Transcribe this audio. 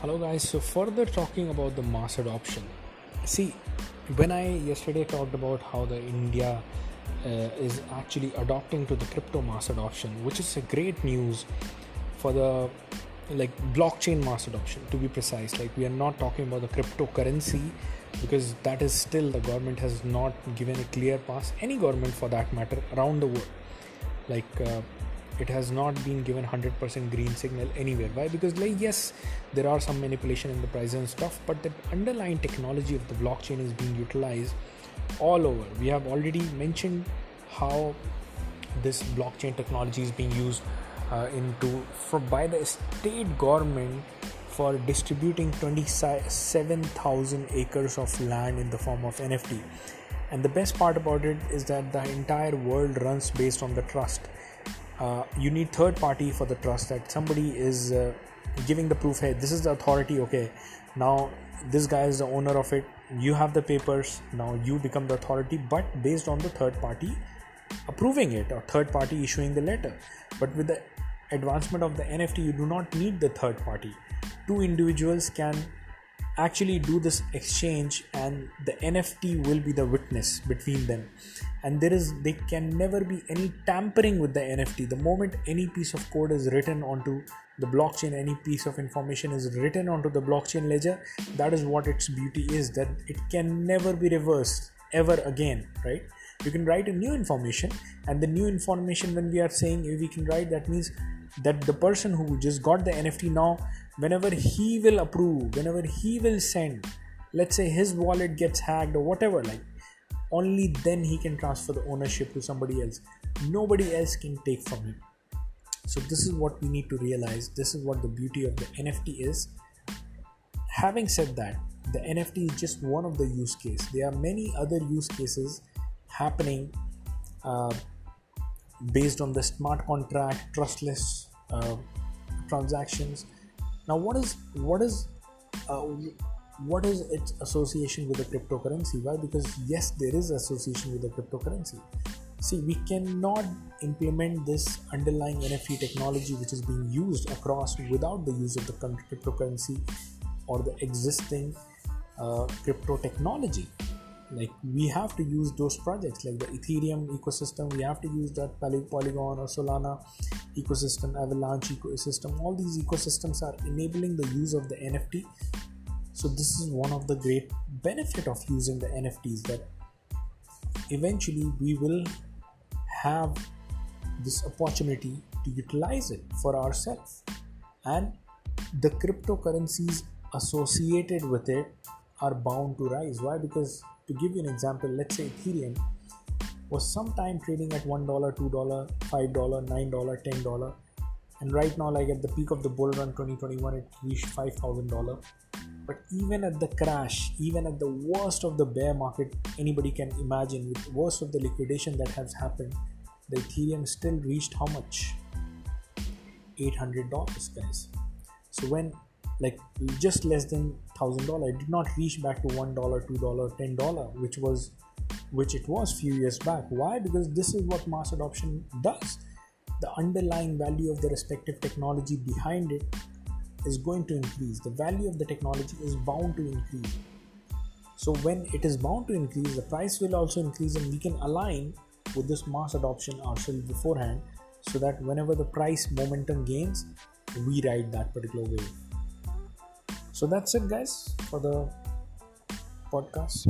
Hello, guys. So, further talking about the mass adoption. See, when I yesterday talked about how the India uh, is actually adopting to the crypto mass adoption, which is a great news for the like blockchain mass adoption to be precise. Like, we are not talking about the cryptocurrency because that is still the government has not given a clear pass, any government for that matter, around the world. Like, uh, it has not been given 100% green signal anywhere. Why? Because like yes there are some manipulation in the price and stuff but the underlying technology of the blockchain is being utilized all over. We have already mentioned how this blockchain technology is being used uh, into for by the state government for distributing 27000 acres of land in the form of nft and the best part about it is that the entire world runs based on the trust uh, you need third party for the trust that somebody is uh, giving the proof hey this is the authority okay. Now this guy is the owner of it. You have the papers. Now you become the authority but based on the third party approving it or third party issuing the letter. But with the advancement of the nft you do not need the third party. Two individuals can actually do this exchange and the nft will be the witness between them. And there is they can never be any tampering with the nft the moment any piece of code is written onto the blockchain any piece of information is written onto the blockchain ledger that is what its beauty is that it can never be reversed ever again right? You can write a new information and the new information when we are saying we can write that means that the person who just got the nft now whenever he will approve whenever he will send let's say his wallet gets hacked or whatever like only then he can transfer the ownership to somebody else. Nobody else can take from him. So this is what we need to realize. This is what the beauty of the nft is. Having said that the nft is just one of the use case. There are many other use cases happening uh, based on the smart contract trustless uh, transactions now what is what is uh, what is its association with the cryptocurrency? Why? Because yes there is association with the cryptocurrency. See we cannot implement this underlying nft technology which is being used across without the use of the cryptocurrency or the existing uh, crypto technology like we have to use those projects like the ethereum ecosystem we have to use that polygon or solana ecosystem avalanche ecosystem. All these ecosystems are enabling the use of the nft so this is one of the great benefit of using the nfts that eventually we will have this opportunity to utilize it for ourselves. And the cryptocurrencies associated with it are bound to rise. Why? Because to give you an example let's say ethereum was sometime trading at $1 $2 $5 $9 $10 and right now like at the peak of the bull run 2021 it reached $5000 but even at the crash even at the worst of the bear market anybody can imagine with worst of the liquidation that has happened the ethereum still reached how much? $800 guys. So when like just less than thousand dollar. It did not reach back to one dollar two dollar ten dollar which was which it was few years back. Why? Because this is what mass adoption does. The underlying value of the respective technology behind it is going to increase. The value of the technology is bound to increase. So when it is bound to increase the price will also increase and we can align with this mass adoption ourselves beforehand so that whenever the price momentum gains we ride that particular wave so that's it guys for the podcast